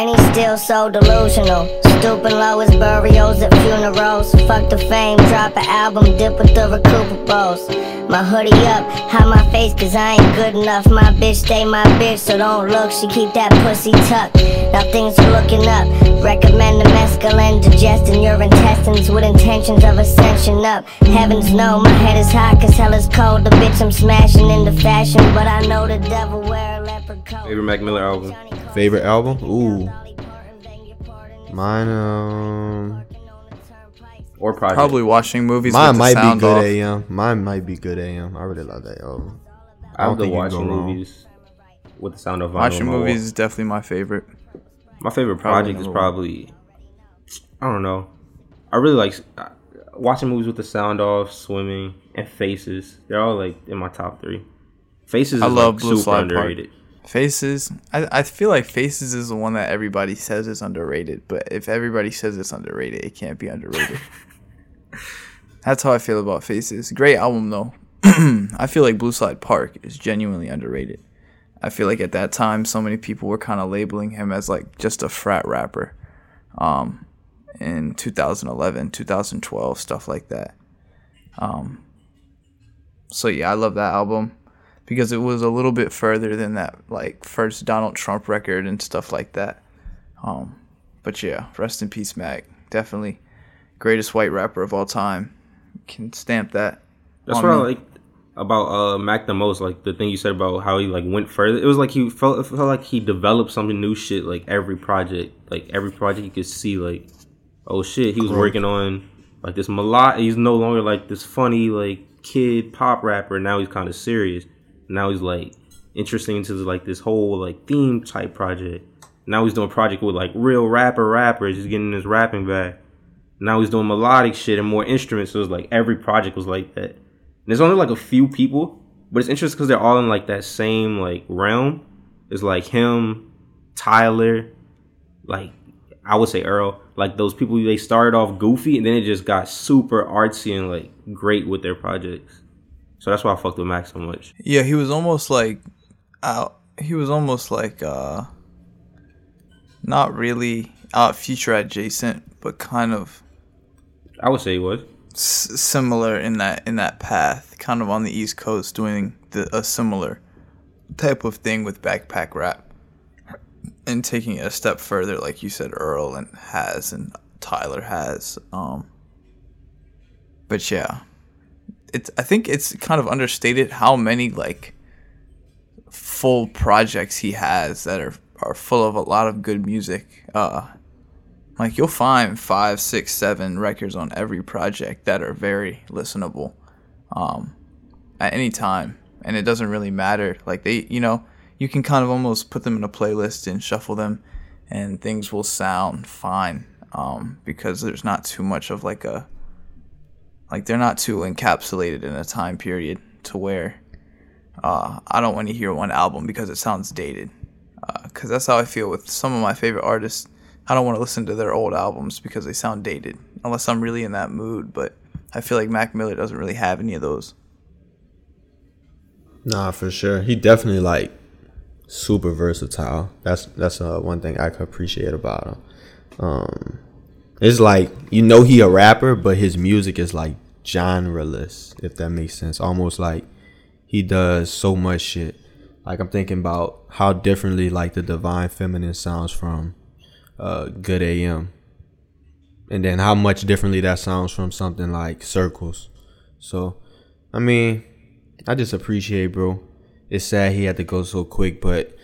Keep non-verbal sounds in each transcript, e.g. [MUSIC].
and he's still so delusional. Stooping low as burials at funerals. Fuck the fame, drop an album, dip with the recuperables. My hoodie up, hide my face cause I ain't good enough. My bitch stay my bitch, so don't look, she keep that pussy tucked. Now things are looking up. Recommend the mescaline, digesting your intestines with intentions of ascension up. Heavens know my head is hot cause hell is cold. The bitch I'm smashing into fashion, but I know the devil wear a leopard coat. Favorite Mac Miller album? Favorite album? Ooh. Mine, um, Or project? Probably watching movies. mine with the might be sound good off. AM. Mine might be good AM. I really love that album. I I don't have think you watch can go wrong. movies with the sound of vinyl Watching on my wall. movies is definitely my favorite. My favorite Probably project is number one. probably I don't know. I really like uh, watching movies with the sound off, swimming, and Faces. They're all like in my top three. Faces I is love like Blue super Slide Park. Faces. I, I feel like Faces is the one that everybody says is underrated, but if everybody says it's underrated, it can't be underrated. [LAUGHS] That's how I feel about Faces. Great album though. [CLEARS THROAT] I feel like Blue Slide Park is genuinely underrated. I feel like at that time, so many people were kind of labeling him as like just a frat rapper. Um, in 2011, 2012, stuff like that. Um, so yeah, I love that album because it was a little bit further than that like first Donald Trump record and stuff like that. Um, but yeah, rest in peace, Mac. Definitely greatest white rapper of all time. Can stamp that. That's what I like about uh Mac the most. Like the thing you said about how he like went further. It was like he felt it felt like he developed something new shit. Like every project, like every project you could see like, oh shit, he was working on like this melodic. He's no longer like this funny like kid pop rapper. Now he's kind of serious. Now he's like interesting into like this whole like theme type project. Now he's doing a project with like real rapper rappers. He's getting his rapping back. Now he's doing melodic shit and more instruments. So it's like every project was like that. And there's only like a few people, but it's interesting because they're all in like that same like realm. It's like him, Tyler, like I would say Earl, like those people. They started off goofy and then it just got super artsy and like great with their projects. So that's why I fucked with Max so much. Yeah, he was almost like, out. He was almost like, uh, not really out future adjacent, but kind of I would say he was. s- similar in that in that path, kind of on the East Coast, doing the, a similar type of thing with backpack rap, and taking it a step further, like you said, Earl and has and Tyler has. Um, but yeah, it's I think it's kind of understated how many like full projects he has that are are full of a lot of good music. Uh, like you'll find five, six, seven records on every project that are very listenable, um, at any time, and it doesn't really matter. Like they, you know, you can kind of almost put them in a playlist and shuffle them, and things will sound fine, um, because there's not too much of like a, like they're not too encapsulated in a time period to where, uh, I don't want to hear one album because it sounds dated, because that's how I feel with some of my favorite artists. I don't want to listen to their old albums because they sound dated, unless I'm really in that mood. But I feel like Mac Miller doesn't really have any of those. Nah, for sure. He definitely like super versatile. That's that's uh, one thing I could appreciate about him. Um, it's like you know he a rapper, but his music is like genreless, if that makes sense. Almost like he does so much shit. Like I'm thinking about how differently like the Divine Feminine sounds from uh, Good AM, and then how much differently that sounds from something like Circles. So, I mean, I just appreciate, bro. It's sad he had to go so quick, but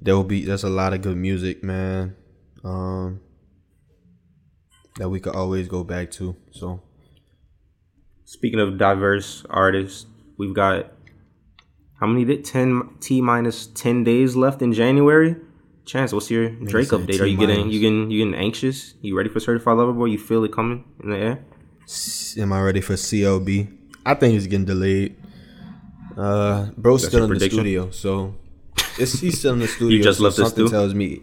there will be there's a lot of good music, man. Um, that we could always go back to. So Speaking of diverse artists, we've got how many did ten T minus ten days left in January. Chance, what's your Drake update? Are you getting you getting you getting anxious? You ready for Certified Lover Boy? You feel it coming in the air? am I ready for CLB? I think it's getting delayed. Uh, bro's That's still in the prediction? studio, so it's he's still in the [LAUGHS] studio. you just so left the something tells me.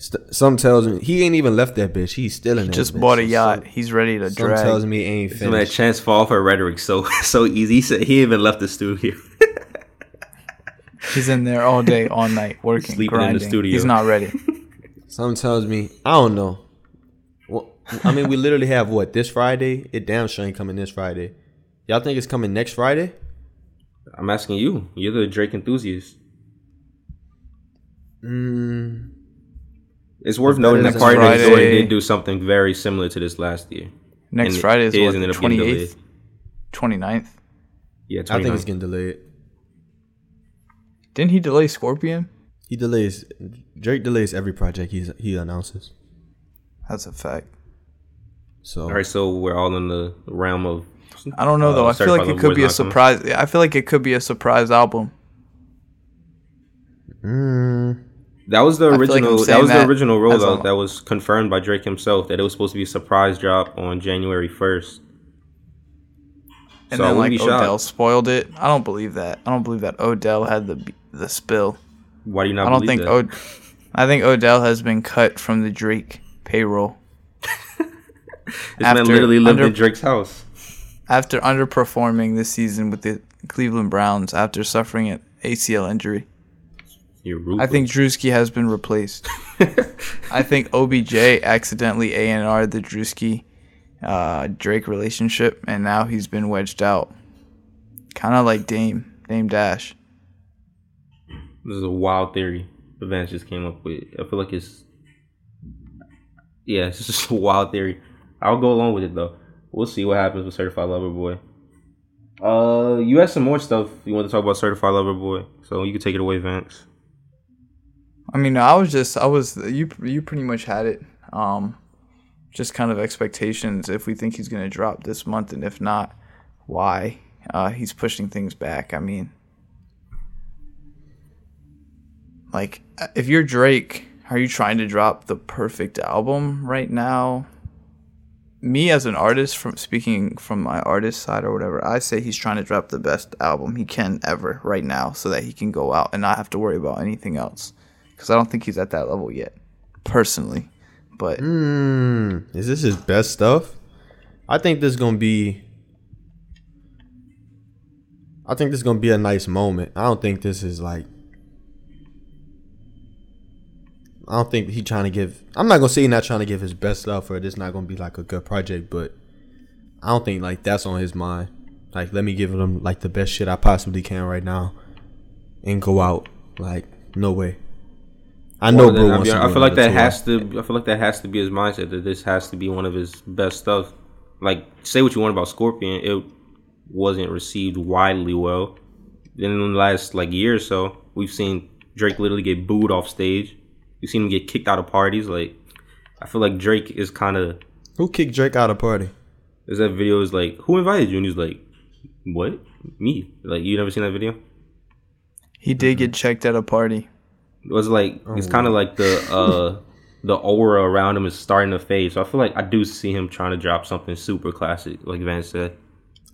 St- some tells me he ain't even left that bitch. He's still in. that Just bitch. bought a yacht. Some, He's ready to some tells drag. me ain't So man, finished. Chance fall for rhetoric so [LAUGHS] so easy. He said he even left the studio. [LAUGHS] He's in there all day, all night, working, Sleeping in the grinding. studio. He's not ready. [LAUGHS] Something tells me I don't know. Well, I mean, we literally have what this Friday. It damn sure ain't coming this Friday. Y'all think it's coming next Friday? I'm asking you. You're the Drake enthusiast. Mm, It's worth better noting that than Party Next Friday. did do something very similar to this last year. Next And Friday is his what, the up getting 28th, 29th? Yeah, I think it's 29th. getting delayed. Didn't he delay Scorpion? He delays. Drake delays every project he he announces. That's a fact. So All right, so we're all in the realm of. I don't know though. Uh, I feel like it could be a not coming. surprise. I feel like it could be a surprise album. mm, That was the feel like original. that was the original rollout that was confirmed by Drake himself that it was supposed to be a surprise drop on January first. And So then like shocked. Odell spoiled it. I don't believe that. I don't believe that Odell had the the spill. Why do you not? I don't believe think that? Od- I think Odell has been cut from the Drake payroll [LAUGHS] This man after literally lived under- in Drake's house. after underperforming this season with the Cleveland Browns after suffering an ACL injury. I think Drewski has been replaced. [LAUGHS] I think OBJ accidentally A and R the Drewski uh, Drake relationship, and now he's been wedged out, kind of like Dame Dame Dash. this is a wild theory. that Vance just came up with. I feel like it's. Yeah, it's [LAUGHS] just a wild theory. I'll go along with it though. We'll see what happens with Certified Lover Boy. Uh, you had some more stuff you want to talk about Certified Lover Boy, so you can take it away, Vance. I mean, I was just I was you you pretty much had it. Um, just kind of expectations if we think he's gonna drop this month, and if not, why? Uh, he's pushing things back. I mean, like if you're Drake, are you trying to drop the perfect album right now? Me as an artist, from speaking from my artist side or whatever, I say he's trying to drop the best album he can ever right now, so that he can go out and not have to worry about anything else. Because I don't think he's at that level yet, personally. But mm, is this his best stuff? I think this is gonna be. I think this is gonna be a nice moment. I don't think this is like. I don't think he trying to give. I'm not gonna say he's not trying to give his best stuff, or this not gonna be like a good project. But I don't think like that's on his mind. Like, let me give him like the best shit I possibly can right now, and go out. Like, no way. I know, bro. I, mean, I feel like that tour. has to. I feel like that has to be his mindset that this has to be one of his best stuff. Like, say what you want about Scorpion, it wasn't received widely well. Then in the last like year or so, we've seen Drake literally get booed off stage. We've seen him get kicked out of parties. Like, I feel like Drake is kind of. Who kicked Drake out of party? There's that video is like, who invited you? And he's like, what? Me? Like, you never seen that video? he did get checked at a party. It was like it's kind of like the uh the aura around him is starting to fade. So I feel like I do see him trying to drop something super classic, like Vance said.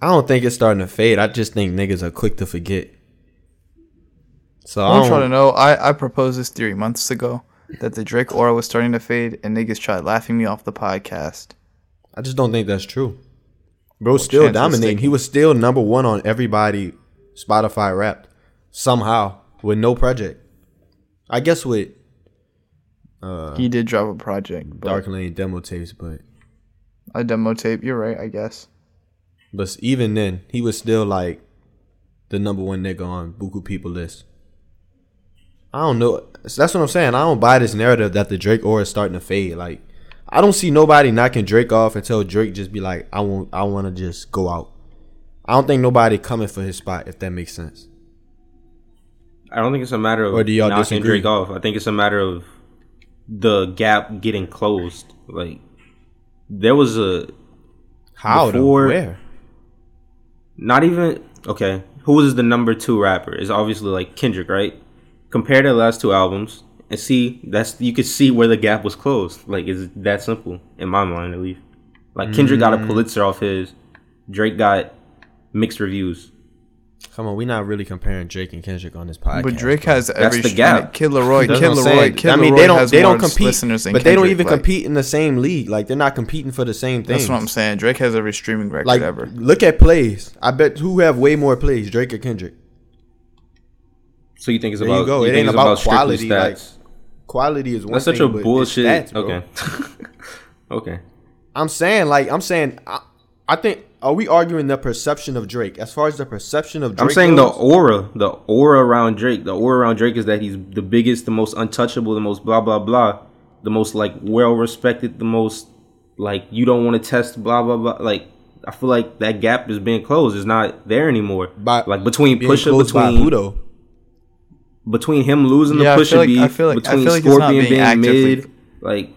I don't think it's starting to fade. I just think niggas are quick to forget. So I I want don't y'all to know, I, I proposed this theory months ago that the Drake aura was starting to fade, and niggas tried laughing me off the podcast. I just don't think that's true. Bro, still dominating. He was still number one on everybody Spotify Wrapped somehow with no project. I guess with uh, He did drop a project, but Dark Lane demo tapes, but a demo tape. You're right, I guess. but even then, he was still like the number one nigga on Buku people list. I don't know. That's what I'm saying. I don't buy this narrative that the Drake aura is starting to fade. Like, I don't see nobody knocking Drake off until Drake just be like, I want, I want to just go out. I don't think nobody coming for his spot if that makes sense. I don't think it's a matter of Or do y'all knocking disagree? Drake off. I think it's a matter of the gap getting closed. Like there was a How? Before- Where? not even okay. Who was the number two rapper? Is obviously like Kendrick, right? Compare the last two albums and see that's you could see where the gap was closed. Like it's that simple in my mind at least. Like Kendrick got a Mm. Pulitzer off his. Drake got mixed reviews. Come on, we're not really comparing Drake and Kendrick on this podcast. But Drake bro. has every the gap. Kid LAROI, Kid what I'm LAROI. Kid I mean, they don't they don't compete, listeners than but they don't even like, compete in the same league. Like they're not competing for the same thing. That's what I'm saying. Drake has every streaming record Like, ever. look at plays. I bet who have way more plays, Drake or Kendrick. So you think it's There about you go. you It ain't it's about quality, like- stats? Of quality is one That's such thing, a but it's bullshit. stats, okay. [LAUGHS] okay. I'm saying like I'm saying I, I think are we arguing the perception of Drake as far as the perception of Drake? I'm saying the aura, the aura around Drake. The aura around Drake is that he's the biggest, the most untouchable, the most blah blah blah, the most like well respected, the most like you don't want to test blah blah blah. Like I feel like that gap is being closed. It's not there anymore. By- like between Pusha, between Budo. between him losing Yeah, the Pusha like- beef, I feel like- I between feel like Scorpion being being, mid, like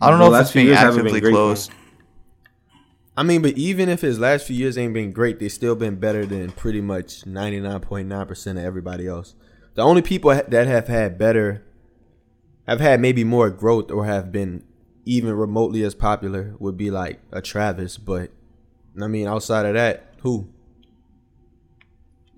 I don't The know if it's being years haven't been actively great for closed. I mean, but even if his last few years ain't been great, they still been better than pretty much 99.9% of everybody else. The only people that have had better, have had maybe more growth or have been even remotely as popular would be like a Travis. But I mean, outside of that, who?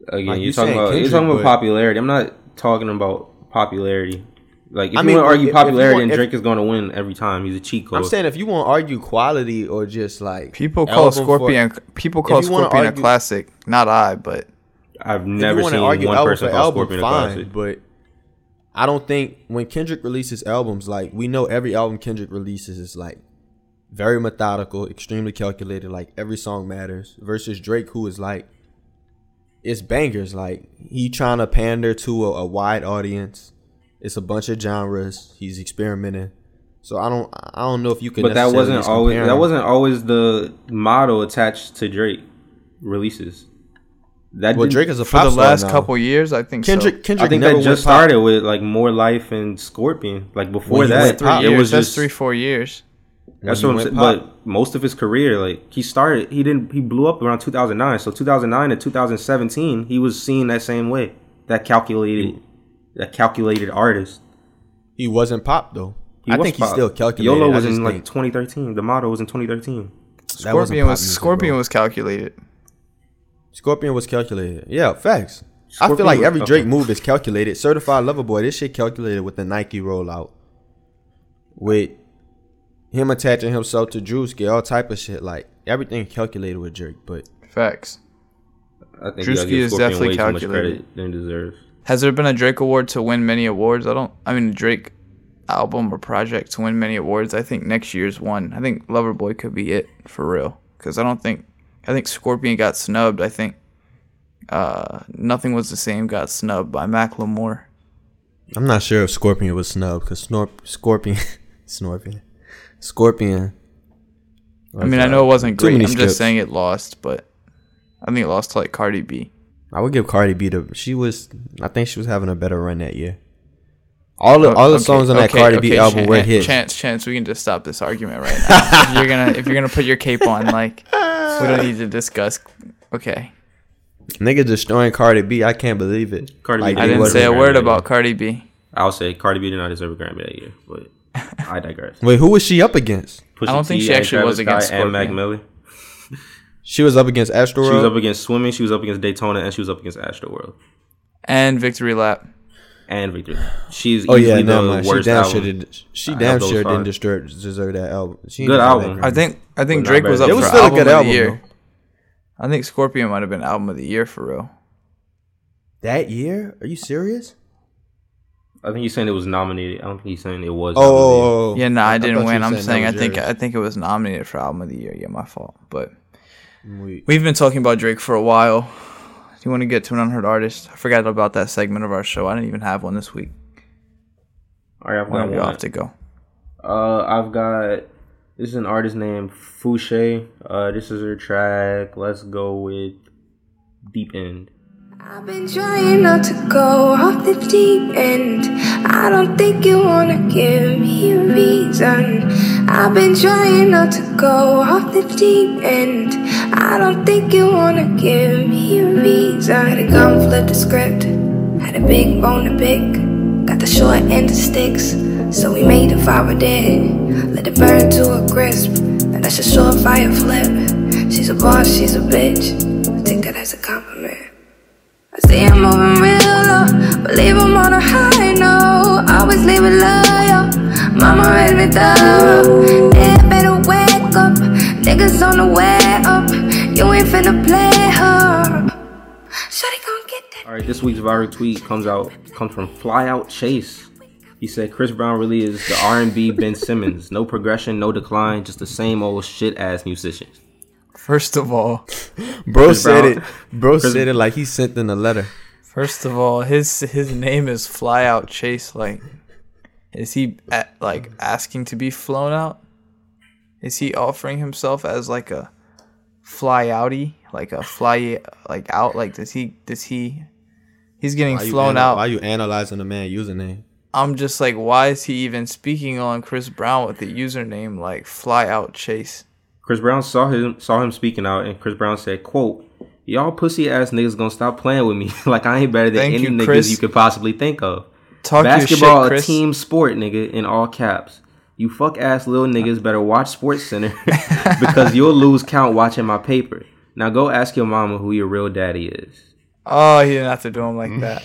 again, Like, you're you talking about you're talking about popularity. I'm not talking about popularity. Like if I you mean, want to argue if- if you popularity, want- then if- Drake is going to win every time. He's a cheat code. I'm saying if you want to argue quality or just like People call album for- Scorpion people call if you wanna Scorpion a classic. Not I, but I've never wanna seen argue one album person for call album, Scorpion a fine, classic. But I don't think when Kendrick releases albums, like we know every album Kendrick releases is like very methodical, extremely calculated. Like every song matters. Versus Drake, who is like it's bangers. Like he trying to pander to a, a wide audience. It's a bunch of genres. He's experimenting. So I don't I don't know if you can. But that wasn't always that wasn't always the model attached to Drake releases. That Well, Drake is a for the last now. couple years, I think Kendrick so. Kendrick I think that just went pop. started with like more life and Scorpion. Like before that, Three it years. was That's just three, four years. That's what I'm saying. But most of his career, like he started, he didn't, he blew up around 2009. So 2009 to 2017, he was seen that same way. That calculated, that calculated artist. He wasn't pop though. He I was think he's still calculated. YOLO was just in like think 2013. The motto was in 2013. Scorpion was music, Scorpion bro. was calculated. Scorpion was calculated. Yeah, facts. I feel like every Drake okay. move is calculated. Certified Lover Boy, this shit calculated with the Nike rollout. With him attaching himself to Drewski, all type of shit. Like everything calculated with Drake. But Facts. I think Drewski you gotta give is definitely way too much calculated. credit than he deserves. Has there been a Drake award to win many awards? I don't. I mean, Drake album or project to win many awards. I think next year's one. I think Loverboy could be it for real. Because I don't think. I think Scorpion got snubbed. I think. Uh, nothing was the same. Got snubbed by Macklemore. I'm not sure if Scorpion was snubbed because Snorp Scorpion [LAUGHS] Scorpion Scorpion. I mean, I know it wasn't great. I'm many just saying it lost, but I think it lost to like Cardi B. I would give Cardi B the. She was. I think she was having a better run that year. All the all the Okay, songs on that okay, Cardi B okay, album Chan- were hits. Chance, chance, we can just stop this argument right now. if you're gonna if you're gonna put your cape on, like we don't need to discuss. Okay, Nigga destroying Cardi B. I can't believe it. Cardi B Like, did I it didn't say a word about year. Cardi B. I'll say Cardi B did not deserve a Grammy that year, but I digress. Wait, who was she up against? Pusha I don't think T she and actually was Travis against Scott and Mac Scorpion. Miller. She was up against Astro. She was up against Swimming. She was up against Daytona, and she was up against Astro World And Victory Lap. and Victory. She's Oh easily yeah, the no man. She damn album. sure did. She out damn of those sure didn't five. deserve, deserve that album. She Good album. I think I think But Drake was up than it was for still a album good of album the year. though. I think Scorpion might have been album of the year for real. That year? Are you serious? I think you're saying it was nominated. I don't think he's saying it was. Oh, nominated. oh, oh. Yeah, no, I, thought didn't you win. were I'm saying I think yours. I think it was nominated for album of the year. Yeah, my fault. But We- we've been talking about Drake for a while. Do you want to get to an unheard artist? I forgot about that segment of our show. I didn't even have one this week. All right, I've One got you one. have to go. Uh, I've got this is an artist named Fouché. Uh, this is her track. Let's go with Deep End. I've been trying not to go off the deep end. I don't think you wanna give me a reason. I've been trying not to go off the deep end. I don't think you wanna give me a reason. Had a gun, flip the script. Had a big bone to pick. Got the short end of sticks. So we made a fire dead. Let it burn to a crisp. And that's a short fire flip. She's a boss, she's a bitch. I take that as a compliment. I see I'm moving real low, but leave 'em on a high note. Always leave it loyal. Mama raised me thorough. Yeah, better wake up. Niggas on the way. You ain't finna play her. Shawty gon' get that. All right, this week's viral tweet comes out comes from Flyout Chase. He said Chris Brown really is the R and B Ben Simmons. No progression, no decline, just the same old shit ass musician. First of all, [LAUGHS] Bro Chris said Brown- it. Bro Chris- said it like he sent in a letter. first of all, his his name is Fly Out Chase. Like, is he at, like asking to be flown out? Is he offering himself as like a fly outy, like a fly like out? Like, does he does he? He's getting Why flown ana- out. Why are you analyzing the man username? I'm just like, why is he even speaking on Chris Brown with the username like Fly Out Chase? Chris Brown saw him saw him speaking out, and Chris Brown said, "quote Y'all pussy ass niggas gonna stop playing with me [LAUGHS] like I ain't better than Thank any you, niggas Chris. you could possibly think of. Talk Basketball your shit, a team sport, nigga, in all caps. You fuck ass little [LAUGHS] niggas better watch Sports Center [LAUGHS] because you'll lose count watching my paper. Now go ask your mama who your real daddy is." Oh, he didn't have to do him like that.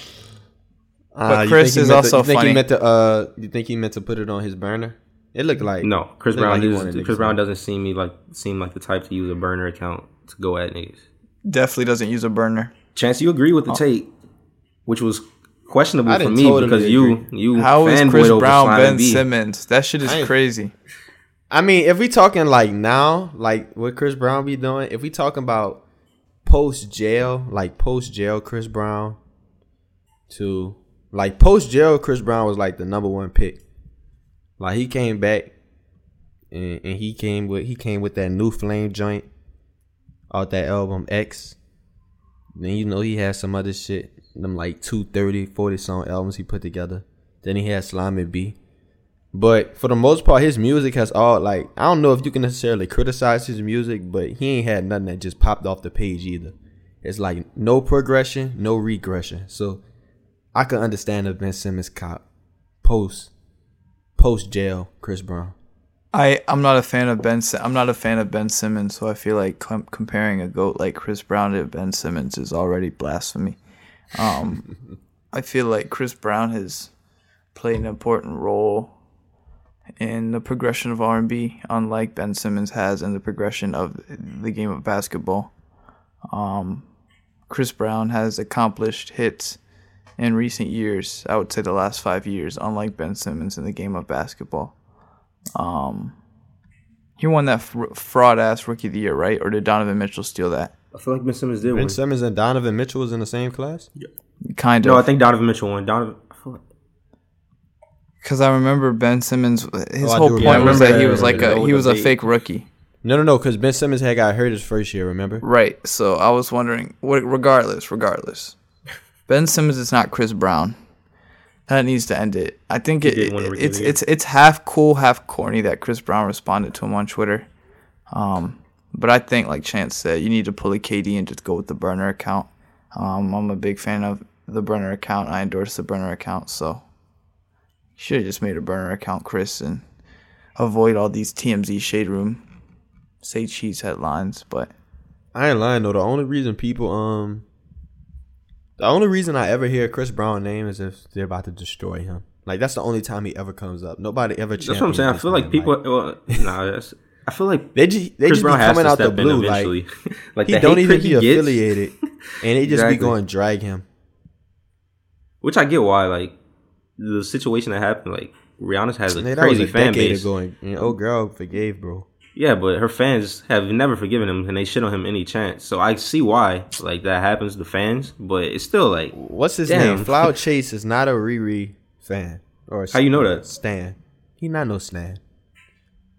Uh, you Chris is also to, you think funny. He meant to, uh, you think he meant to put it on his burner? It looked like No, Chris looked Brown. like he is- wanted Chris Brown doesn't seem me like seem like the type to use a burner account to go at niggas. Definitely doesn't use a burner. Chance, you agree with the take, which was questionable I for didn't me totally because you agree. you How is Chris Brown Ben B. Simmons? That shit is I crazy. I mean, if we talking like now, like what Chris Brown be doing, if we talking about post jail, like post jail Chris Brown, to like post jail Chris Brown was like the number one pick. Like he came back, and, and he came with he came with that new flame joint, out that album X. Then you know he had some other shit, them like 230, 40 song albums he put together. Then he had Slime and B. But for the most part, his music has all like I don't know if you can necessarily criticize his music, but he ain't had nothing that just popped off the page either. It's like no progression, no regression. So I can understand if Ben Simmons cop post post jail Chris Brown. I I'm not a fan of Ben. I'm not a fan of Ben Simmons, so I feel like com- comparing a goat like Chris Brown to Ben Simmons is already blasphemy. Um, I feel like Chris Brown has played an important role in the progression of R&B, unlike Ben Simmons has in the progression of the game of basketball. Um, Chris Brown has accomplished hits in recent years. I would say the last five years, unlike Ben Simmons in the game of basketball. Um, he won that fr- fraud ass rookie of the year, right? Or did Donovan Mitchell steal that? I feel like Ben Simmons did Ben win. Simmons and Donovan Mitchell was in the same class. Kind of. No, I think Donovan Mitchell won. Donovan. I like, Because I remember Ben Simmons. His Oh, whole point remember was that that. he was like a he was a debate. fake rookie, No, no, no, because Ben Simmons had got hurt his first year. Remember? right? So I was wondering. What? Regardless, regardless, Ben Simmons is not Chris Brown. That needs to end it. I think it, did win Rookie of it's it's it's half cool, half corny that Chris Brown responded to him on Twitter. Um, but I think, like Chance said, you need to pull a KD and just go with the burner account. Um, I'm a big fan of the burner account. I endorse the burner account, so you should have just made a burner account, Chris, and avoid all these TMZ shade room say cheese headlines. But I ain't lying though. The only reason people um, the only reason I ever hear Chris Brown name is if they're about to destroy him. Like that's the only time he ever comes up. Nobody ever. that's what I'm saying. I feel this like man, people. Well, nah, that's. I feel like They just they Chris just Brown be coming out the blue like [LAUGHS] like he don't even [LAUGHS] be affiliated, and they just Exactly. be going drag him. which I get why. Like the situation that happened, like Rihanna has a Man, crazy a fan base. ago, and and oh girl forgave, bro. Yeah, but her fans have never forgiven him, and they shit on him any chance. So I see why like that happens to fans, but it's still like What's his Damn. name? Fly Out Chase is not a Riri fan or a How you know that? Stan. He not no Stan.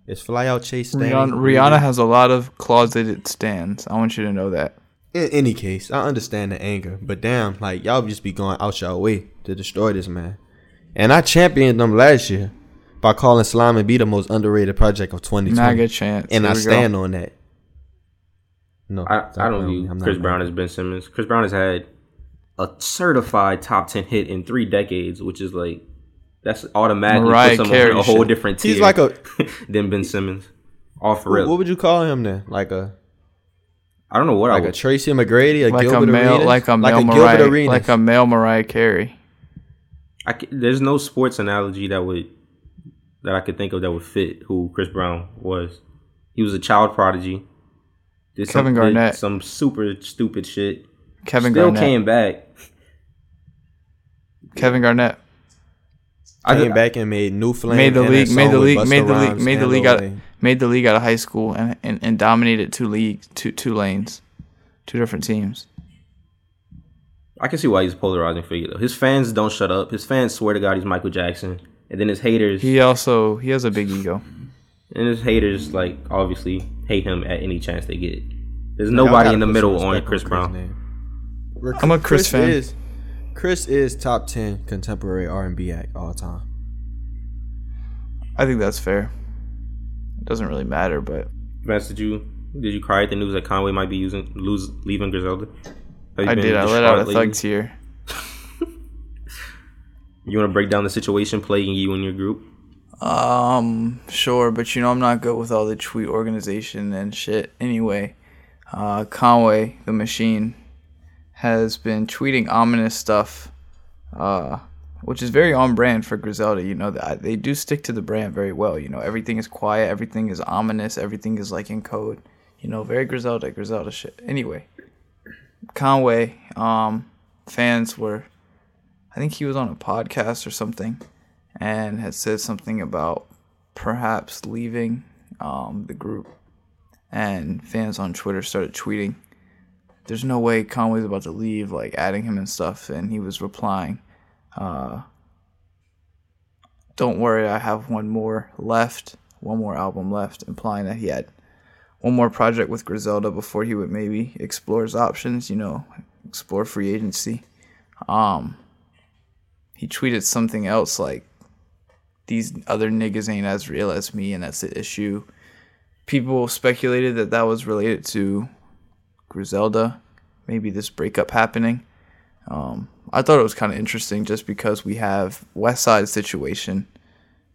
It's Fly Out Chase Stan. Rihanna, Rihanna has a lot of closeted stands. I want you to know that. In any case, I understand the anger, but damn, like y'all just be going out your way to destroy this man. And I championed them last year by calling Slime and be the most underrated project of 2020. MAGA chance. and Here I we go. stand on that. No, I, I don't view I'm not Chris mad. Brown as Ben Simmons. Chris Brown has had a certified top ten hit in three decades, which is like that's automatically Mariah puts him Carey on a whole shit. different tier. He's like a- [LAUGHS] than Ben Simmons. All for What, real. what would you call him then? Like a I don't know what like I a would. Tracy McGrady, a like Gilbert a male, Arenas? like a male Gilbert Mariah, Arenas. like a male Mariah Carey. I ca- there's no sports analogy that would that I could think of that would fit who Chris Brown was. He was a child prodigy. Did Kevin some, did Garnett. some super stupid shit. Kevin Still Garnett. came back. Kevin Garnett. I came did- back and made New Flame. made the and league, made the league, made the league, made the league out, Wayne. made the league out of high school and, and, and dominated two leagues, two two lanes, two different teams. I can see why he's a polarizing figure though. His fans don't shut up. His fans swear to God he's Michael Jackson, and then his haters He also he has a big ego. and his haters like obviously hate him at any chance they get. There's Y'all nobody in the middle on Chris Brown. name. I'm a Chris fan. Is, Chris is top ten contemporary R and B act all time. I think that's fair. It doesn't really matter, but Vance, did you did you cry at the news that Conway might be using lose leaving Griselda? I did. I let out a thug lately? tear. [LAUGHS] You want to break down the situation plaguing you and your group? Um, sure, but you know I'm not good with all the tweet organization and shit. Anyway, uh, Conway the Machine has been tweeting ominous stuff, uh, which is very on brand for Griselda. You know they do stick to the brand very well. You know everything is quiet, everything is ominous, everything is like in code. You know, very Griselda, Griselda shit. Anyway, Conway, um, fans were, I think he was on a podcast or something and had said something about perhaps leaving um, the group. And fans on Twitter started tweeting, "There's no way Conway's about to leave," like adding him and stuff. And he was replying, uh, "Don't worry, I have one more left, one more album left," implying that he had one more project with Griselda before he would maybe explore his options. You know, explore free agency. Um, he tweeted something else like these other niggas ain't as real as me, and that's the issue. People speculated that that was related to Griselda, maybe this breakup happening. Um, I thought it was kind of interesting just because we have West Side situation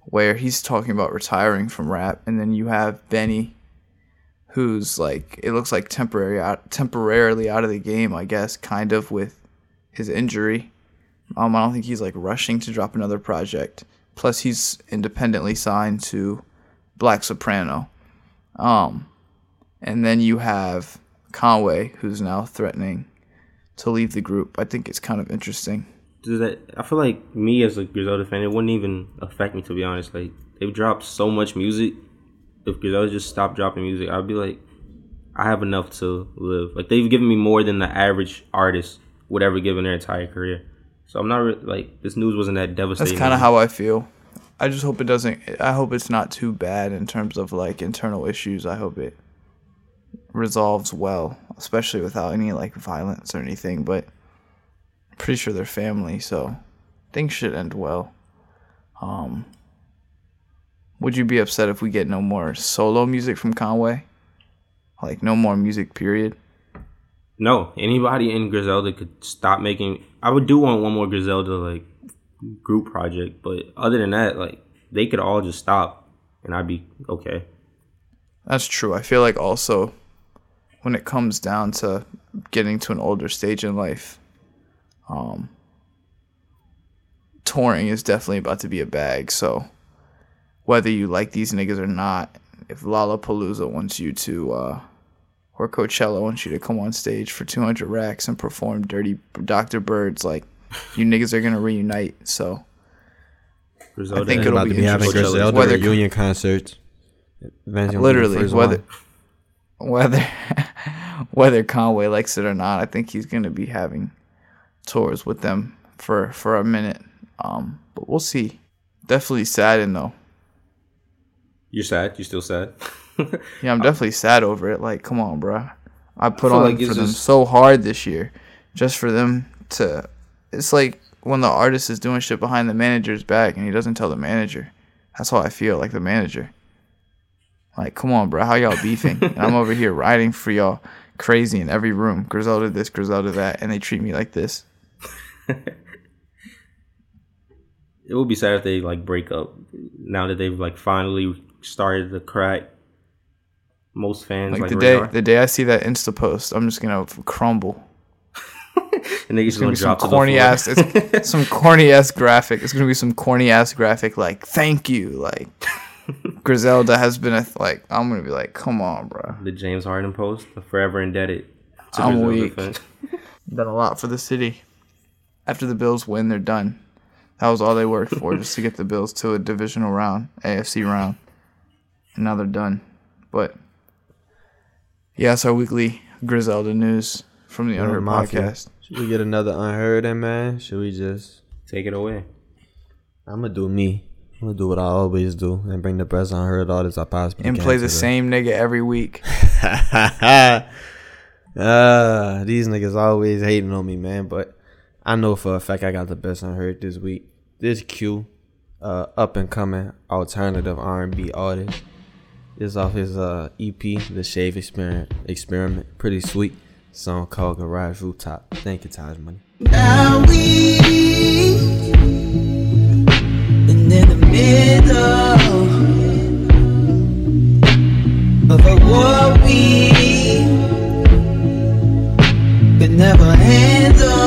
where he's talking about retiring from rap, and then you have Benny, who's like it looks like temporary out, temporarily out of the game, I guess, kind of with his injury. Um, I don't think he's like rushing to drop another project. Plus, he's independently signed to Black Soprano. Um, and then you have Conway, who's now threatening to leave the group. I think it's kind of interesting. Does that? I feel like me as a Griselda fan, it wouldn't even affect me to be honest. Like they've dropped so much music. If Griselda just stopped dropping music, I'd be like, I have enough to live. Like they've given me more than the average artist would ever give in their entire career. So I'm not re- like this news wasn't that devastating. That's kind of how I feel. I just hope it doesn't. I hope it's not too bad in terms of like internal issues. I hope it resolves well, especially without any like violence or anything. But I'm pretty sure they're family, so things should end well. Um, would you be upset if we get no more solo music from Conway? Like no more music, period. No, anybody in Griselda could stop making. I would do want one more Griselda like group project, but other than that, like they could all just stop, and I'd be okay. That's true. I feel like also when it comes down to getting to an older stage in life, um, touring is definitely about to be a bag. So whether you like these niggas or not, if Lollapalooza wants you to, uh, or Coachella wants you to come on stage for 200 racks and perform Dirty Dr. Birds, like you niggas are gonna reunite. So Griselda I think it'll about be to be having. Griselda Whether- reunion concerts. Van's gonna be the literally whether whether [LAUGHS] [LAUGHS] whether Conway likes it or not, I think he's gonna be having tours with them for for a minute. Um, but we'll see. Definitely saddened though. You're sad. You still sad? [LAUGHS] Yeah, I'm definitely sad over it. Like, come on, bro. I put feel on like for them just- so hard this year, just for them to. It's like when the artist is doing shit behind the manager's back and he doesn't tell the manager. That's how I feel, like the manager. Like, come on, bro. How y'all beefing? and I'm over here riding for y'all crazy in every room. Griselda this, Griselda that, and they treat me like this. [LAUGHS] it would be sad if they like break up now that they've like finally started to crack. Most fans Like like, the day, the day I see that Insta post, I'm just gonna crumble. [LAUGHS] and they just gonna gonna some drop the corny ass, it's [LAUGHS] some corny ass graphic. It's gonna be some corny ass graphic like "Thank you," like [LAUGHS] Griselda has been a like. I'm gonna be like, come on, bro. the James Harden post, the forever indebted. To I'm Griselda weak. [LAUGHS] Done a lot for the city. After the Bills win, they're done. That was all they worked for, [LAUGHS] just to get the Bills to a divisional round, AFC round. And now they're done. But yeah, it's our weekly Griselda news from the Yeah, Unheard podcast. Should we get another unheard in, man? Should we just? Take it away. I'm gonna do me. I'm gonna do what I always do and bring the best unheard artists I possibly And can. And play to the same nigga every week. uh, [LAUGHS] these niggas always hating on me, man. But I know for a fact I got the best on unheard this week. This Q, uh, up and coming alternative R&B artist. This off his uh EP, The Shave Experiment. Experiment, pretty sweet song called Garage Rooftop. Thank you, Taj Money. Middle of a war we never handle.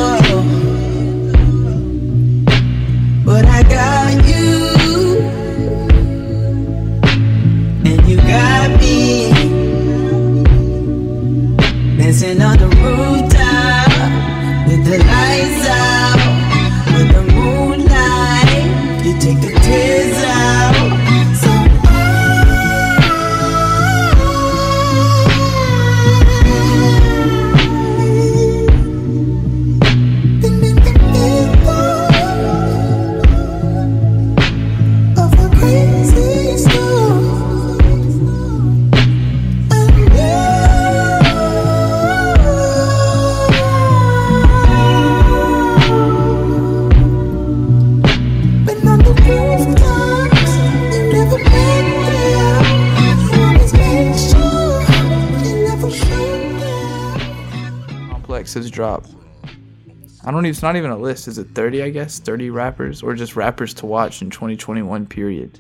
Don't even, it's not even a list. Is it 30, I guess? 30 rappers? Or just rappers to watch in 2021 period?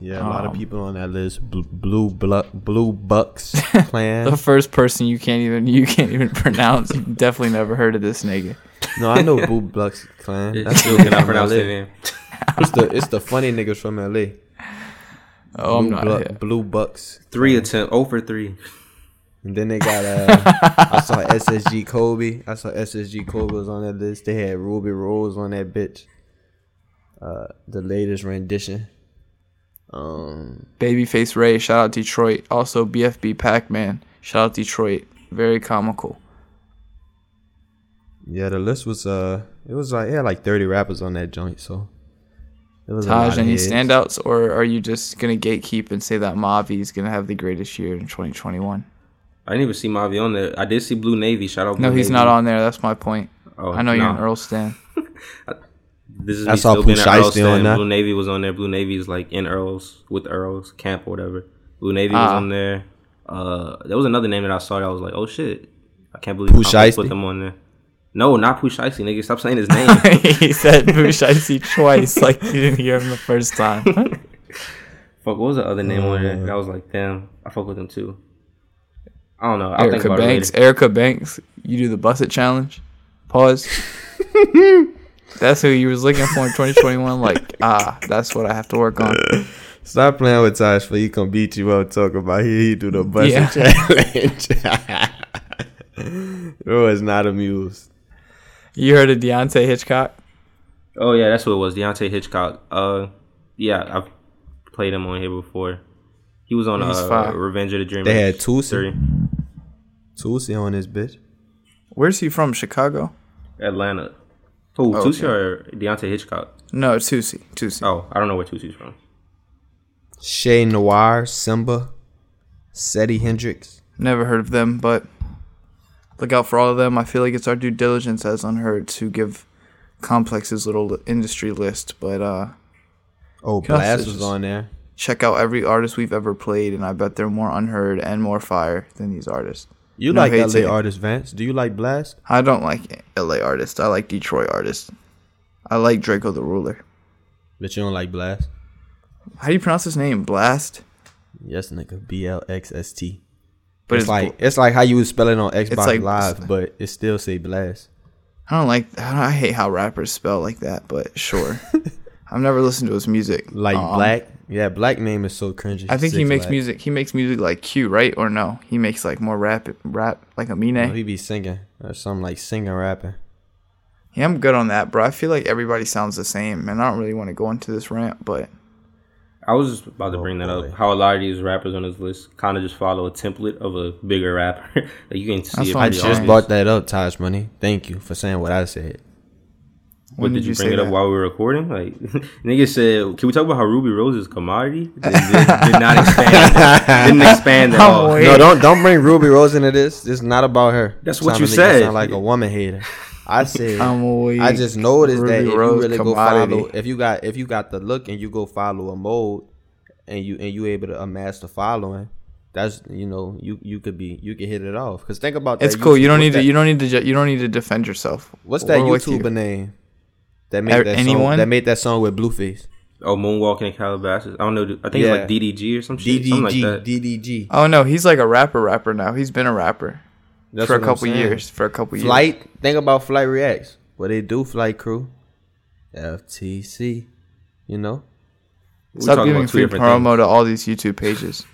Yeah, a lot of Um, people on that list. Bl- Blue Blu- Blue Bucks [LAUGHS] clan. The first person you can't even you can't even pronounce. You [LAUGHS] definitely never heard of this nigga. no, I know Blue [LAUGHS] Bucks Clan. That's still cannot pronounce LA. their name. It's the it's the funny niggas from LA. Oh, I'm Blue, not. Blu- here. Blue Bucks. Three attempt, oh for three. And then they got uh I saw [LAUGHS] SSG Kobe. I saw SSG Kobe was on that list. They had Rubi Rose on that bitch. Uh the latest rendition. Um Babyface Ray, shout out Detroit. Also BFB Pac Man, shout out Detroit. Very comical. yeah, the list was uh it was like it had like thirty rappers on that joint, so it was Taj, any standouts, or are you just gonna gatekeep and say that Mavi is gonna have the greatest year in 2021? I didn't even see Mavi on there. I did see Blue Navy. Shout out. Blue No, he's Navy. not on there. That's my point. Oh, I know you're an nah. Earl Stan. [LAUGHS] This is I me saw still being an Earl stan. that. Blue Navy was on there. Blue Navy is like in Earl's with Earl's camp or whatever. Blue Navy was Ah. on there. Uh, there was another name that I saw that I was like, oh shit, I can't believe Pooh Complex put them on there. No, not Pooh Shiesty, nigga. Stop saying his [LAUGHS] name. he said Pooh Shiesty twice, like you didn't hear him the first time. [LAUGHS] Fuck, what was the other name on Uh. there? That was like, damn, I fuck with him too. I don't know. I'll think Erica about Banks. it. Erica Banks. You do the Buss It Challenge. Pause. [LAUGHS] that's who you was looking for in 2021. [LAUGHS] Like, ah, that's what I have to work on. Stop playing with Taj for he can beat you up talk about he, he do the bus Yeah. challenge. [LAUGHS] Bro is not amused. You heard of Deante' Hitchcock? Oh yeah, that's what it was. Deante' Hitchcock. Uh, yeah, I've played him on here before. He was on He's uh. Revenge of the Dreamers. They had two, three. Tootsie on this bitch. Where's he from? Chicago? Atlanta. Who, Oh, Toosii okay. or Deante' Hitchcock? No, Toosii. Toosii. Oh, I don't know where Toosii's from. Shay Noir, Simba, Seti Hendrix. Never heard of them, but look out for all of them. I feel like it's our due diligence as unheard to give Complex's little industry list, but uh Oh, Can Blxst was on there. check out every artist we've ever played, and I bet they're more unheard and more fire than these artists. You No like LA artist Vance? Do you like Blxst? I don't like LA artists. I like Detroit artists. I like Drakeo the Ruler. But you don't like Blxst? How do you pronounce his name? Blxst? Yes, nigga. B L X S T. But It's it's like it's like how you would spell it on Xbox like- Live, but it still say Blast. I don't like. I, don't, I hate how rappers spell like that, but sure. [LAUGHS] I've never listened to his music. Like Um, Black. Yeah, Black name is so cringy. I think he makes Flags. music. He makes music like Q, right? Or no? He makes like more rap, rap like Amine. Oh, he be singing or something like singing rapping. Yeah, I'm good on that, bro. I feel like everybody sounds the same, and I don't really want to go into this rant, but I was just about to Oh, bring that up. How a lot of these rappers on this list kind of just follow a template of a bigger rapper. [LAUGHS] like you can see That's it I'm Just saying. brought that up, Taj Money. Thank you for saying what I said. What when did, did you you bring say it up while we were recording? Like, [LAUGHS] nigga said, "Can we talk about how Rubi Rose is a commodity?" Did, did, did not expand. [LAUGHS] didn't expand at all. waiting. No, don't don't bring Rubi Rose into this. This is not about her. That's what Trying you to said. Sound like a woman hater. I [LAUGHS] said. I'm weak. I just noticed that Ruby if Rose you really go follow, if you got if you got the look and you go follow a mode, and you and you able to amass the following, that's you know you you could be you could hit it off. Cause think about that. it's cool. YouTube- You don't what's need to. You don't need to. ju- You don't need to defend yourself. What's that We're with YouTuber you. name that made Er- that anyone? song? That made that song with Blueface. Oh, moonwalking in Calabasas. I don't know. I think Yeah. it's like DDG or some shit. Something like DDG that. DDG. Oh no, he's like a rapper. Rapper now. He's been a rapper That's for a couple years. For a couple years. Flight. Think about Flight Reacts. What they do, Flight Crew. FTC. You know. We're Stop giving free different promo to all these YouTube pages.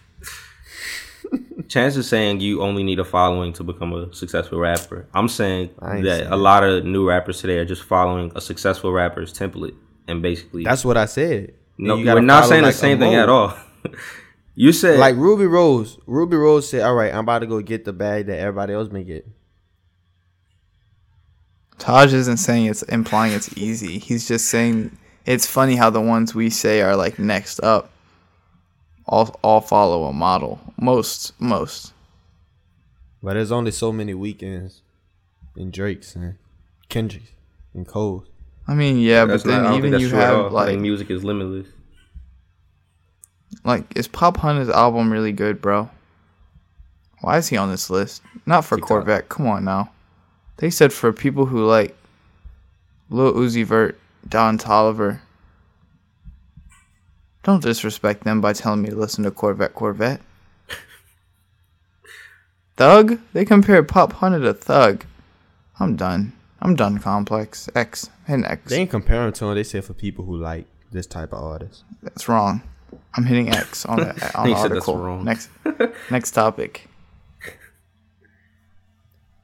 Chance is saying you only need a following to become a successful rapper. I'm saying I that saying a lot of new rappers today are just following a successful rapper's template and basically. That's what I said. no, And you we're not saying like, the same thing mode. at all. [LAUGHS] you said Like Rubi Rose. Rubi Rose said, "All right, I'm about to go get the bag that everybody else been getting." Taj isn't saying it's implying it's easy. He's just saying it's funny how the ones we say are like next up all all follow a model. Most most. But there's only so many Weeknds and Drake's and Kendrick's and Cole's. I mean, yeah, that's but then don't even you true all. have I like think music is limitless. like is Popp Hunna's album really good, bro? Why is he on this list? Not for TikTok. Corvette. Come on now. They said for people who like Lil Uzi Vert, Don Toliver. Don't disrespect them by telling me to listen to Corvette Corvette. [LAUGHS] Thug? They compared Popp Hunna to Thug. I'm done. I'm done, Complex. X. And X. They ain't comparing to him. They say for people who like this type of artist. That's wrong. I'm hitting X on the, [LAUGHS] on the said that's article. wrong. Next, [LAUGHS] next topic.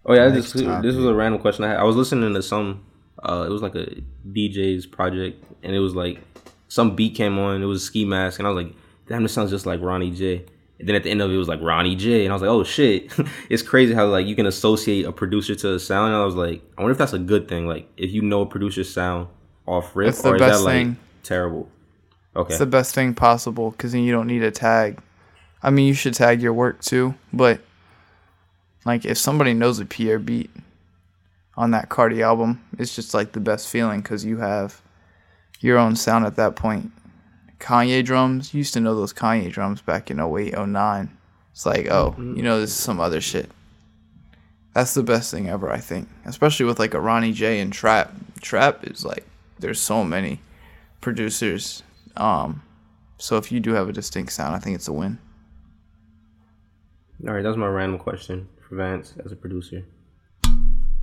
Oh yeah, this, this was a random question I had. I was listening to some. Uh, it was like a DJ's project, and it was like some beat came on. It was a ski mask, and I was like, "Damn, this sounds just like Ronnie J." And then at the end of it, it was like Ronnie J, and I was like, "Oh shit!" [LAUGHS] it's crazy how like you can associate a producer to a sound. And I was like, I wonder if that's a good thing. Like if you know a producer's sound off rip, the or is best that like terrible? Okay, It's the best thing possible because then you don't need a tag. I mean, you should tag your work too, but like if somebody knows a Pierre beat on that Cardi album, it's just like the best feeling because you have your own sound at that point. Kanye drums, you used to know those Kanye drums back in 08, 09. It's like, oh, you know, this is some other shit. That's the best thing ever, I think. Especially with like a Ronnie J and Trap. Trap is like, there's so many producers. Um, so if you do have a distinct sound, I think it's a win. All right, that was my random question for Vance as a producer.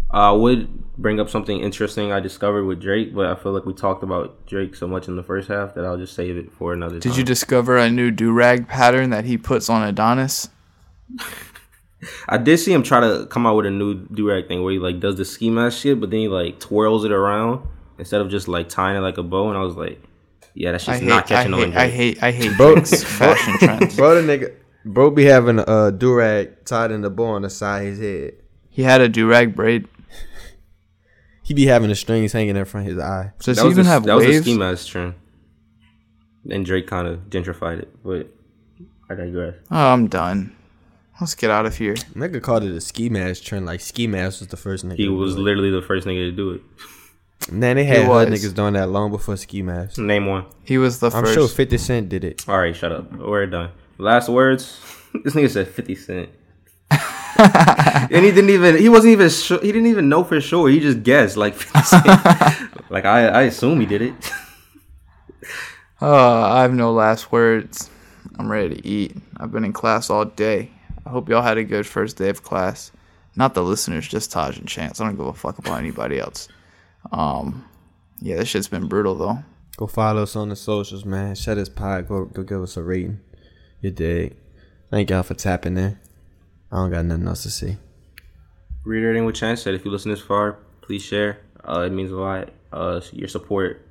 I would bring up something interesting I discovered with Drake, but I feel like we talked about Drake so much in the first half that I'll just save it for another time. Did you discover a new do rag pattern that he puts on Adonis? [LAUGHS] I did see him try to come out with a new durag thing where he like does the ski mask shit, but then he like twirls it around instead of just like tying it like a bow. And I was like, yeah, that I shit's hate, not I catching on. hate, I hate, I hate Bro- Drake's fashion [LAUGHS] trends. Bro, the nigga, bro, be having a uh, durag tied in the bow on the side of his head. He had a do rag braid. He be having the strings hanging in front of his eye. Does that he was even the, have that was a waves? ski mask trend. And Drake kind of gentrified it, but I digress. Oh, I'm done. Let's get out of here. Nigga called it a ski mask trend. Like ski mask was the first nigga. He to was do it. literally the first nigga to do it. [LAUGHS] Man, they had He hood was. niggas doing that long before ski mask. Name one. He was the I'm first. sure 50 Cent did it. All right, shut up. We're done. Last words. [LAUGHS] this nigga said Fifty Cent, [LAUGHS] [LAUGHS] and he didn't even. He wasn't even. Sure, he didn't even know for sure. He just guessed like [LAUGHS] [LAUGHS] like I, I assume he did it. Uh, I have no last words. I'm ready to eat. I've been in class all day. I hope y'all had a good first day of class. Not the listeners, just Taj and Chance. I don't give a fuck about anybody else. Um, yeah, this shit's been brutal though. Go follow us on the socials, man. Shut his pod. Go, go give us a rating. You dig. Thank y'all for tapping in. I don't got nothing else to say. Reiterating what Chance said. If you listen this far, please share. Uh, it means a lot. Uh, your support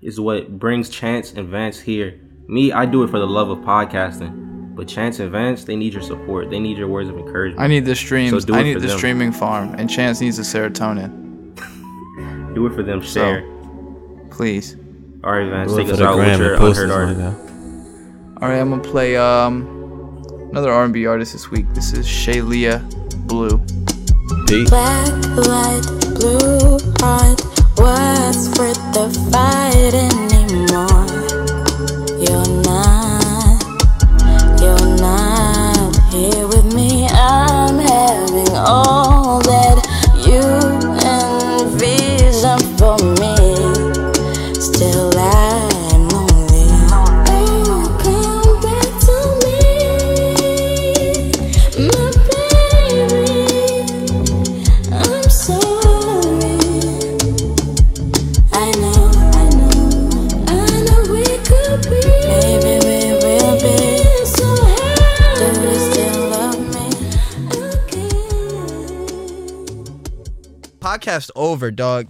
is what brings Chance and Vance here. Me, I do it for the love of podcasting. But Chance and Vance, they need your support. They need your words of encouragement. I need the streams. So do I it need for the them. streaming farm, and Chance needs the serotonin. [LAUGHS] do it for them. Share. Please. All right, Vance, Do it take for us the out with your and unheard this artist. All right, I'm gonna play um another R&B artist this week. This is Shaylia Blue. yeah. Peace. Black, white, blue, heart. What's worth the fight anymore? You're not, you're not here Podcast over, dog.